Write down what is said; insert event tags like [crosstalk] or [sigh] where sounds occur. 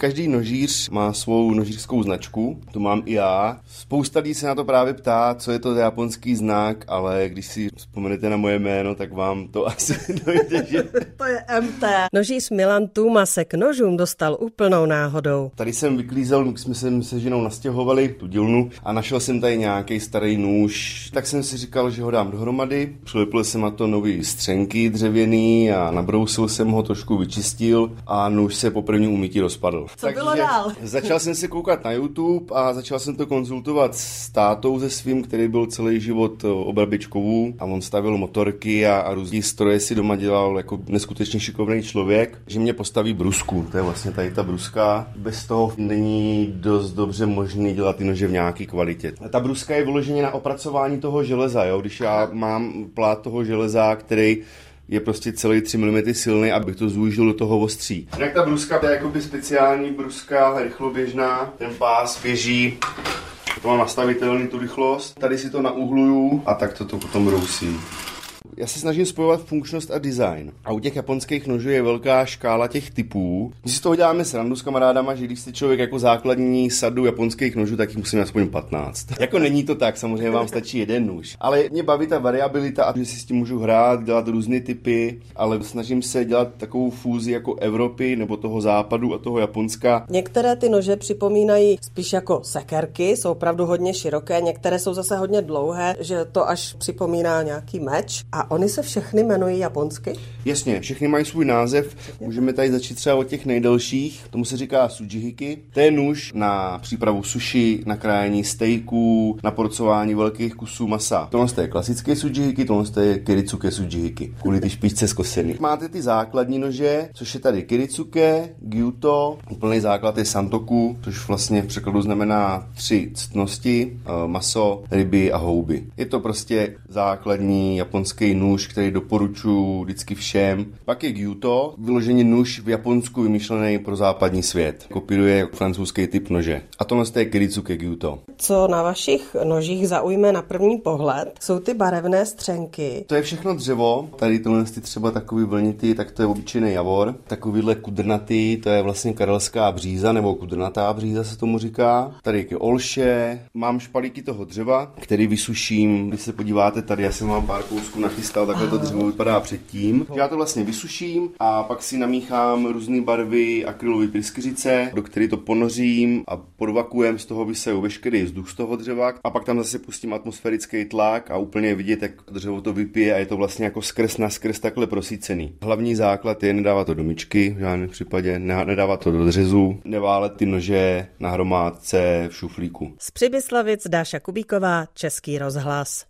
Každý nožíř má svou nožířskou značku, to mám i já. Spousta lidí se na to právě ptá, co je to japonský znak, ale když si vzpomenete na moje jméno, tak vám to [laughs] asi dojde, že... [laughs] to je MT. Nožíř Milan Tuma se k nožům dostal úplnou náhodou. Tady jsem vyklízel, jsme se se ženou nastěhovali tu dílnu a našel jsem tady nějaký starý nůž, tak jsem si říkal, že ho dám dohromady. Přilepil jsem na to nový střenky dřevěný a nabrousil jsem ho, trošku vyčistil a nůž se po první umytí rozpadl. Co Takže bylo dál? začal jsem se koukat na YouTube a začal jsem to konzultovat s tátou se svým, který byl celý život obrabičkovů a on stavil motorky a, a různý stroje si doma dělal jako neskutečně šikovný člověk, že mě postaví brusku. To je vlastně tady ta bruska. Bez toho není dost dobře možný dělat ty nože v nějaké kvalitě. A ta bruska je vyloženě na opracování toho železa, jo? když já mám plát toho železa, který je prostě celý 3 mm silný, abych to zúžil do toho ostří. Jak ta bruska, to je jakoby speciální bruska, rychloběžná, ten pás běží to má nastavitelný tu rychlost. Tady si to nauhluju a tak to, to potom rousí já se snažím spojovat funkčnost a design. A u těch japonských nožů je velká škála těch typů. My si z toho děláme srandu s kamarádama, že když jste člověk jako základní sadu japonských nožů, tak jich musíme aspoň 15. [laughs] jako není to tak, samozřejmě vám stačí jeden nůž. Ale mě baví ta variabilita a že si s tím můžu hrát, dělat různé typy, ale snažím se dělat takovou fúzi jako Evropy nebo toho západu a toho Japonska. Některé ty nože připomínají spíš jako sekerky, jsou opravdu hodně široké, některé jsou zase hodně dlouhé, že to až připomíná nějaký meč. A oni se všechny jmenují japonsky? Jasně, všechny mají svůj název. Můžeme tady začít třeba od těch nejdelších. Tomu se říká sujihiki. To je nůž na přípravu sushi, na krájení steaků, na porcování velkých kusů masa. Tohle je klasické sujihiki, tohle je kiritsuke sujihiki. Kvůli ty špičce zkosený. Máte ty základní nože, což je tady kiritsuke, gyuto, úplný základ je santoku, což vlastně v překladu znamená tři ctnosti, eh, maso, ryby a houby. Je to prostě základní japonský nůž, který doporučuji vždycky všem. Pak je Gyuto, vyloženě nůž v Japonsku vymyšlený pro západní svět. Kopíruje francouzský typ nože. A tohle je Kiritsuke Gyuto. Co na vašich nožích zaujme na první pohled, jsou ty barevné střenky. To je všechno dřevo. Tady tohle ty třeba takový vlnitý, tak to je obyčejný javor. Takovýhle kudrnatý, to je vlastně karelská bříza, nebo kudrnatá bříza se tomu říká. Tady je olše, mám špalíky toho dřeva, který vysuším. Když se podíváte tady, já jsem mám pár kousků nachystal, takhle to dřevo vypadá předtím. Já to vlastně vysuším a pak si namíchám různé barvy akrylové pryskyřice, do které to ponořím a podvakujem, z toho vyseju veškerý vzduch z toho dřeva a pak tam zase pustím atmosférický tlak a úplně vidět, jak dřevo to vypije a je to vlastně jako skrz na skrz takhle prosícený. Hlavní základ je nedávat to do myčky, v žádném případě, nedávat to do dřezu, neválet ty nože na hromádce v šuflíku. Z Přibyslavic Dáša Kubíková, Český rozhlas.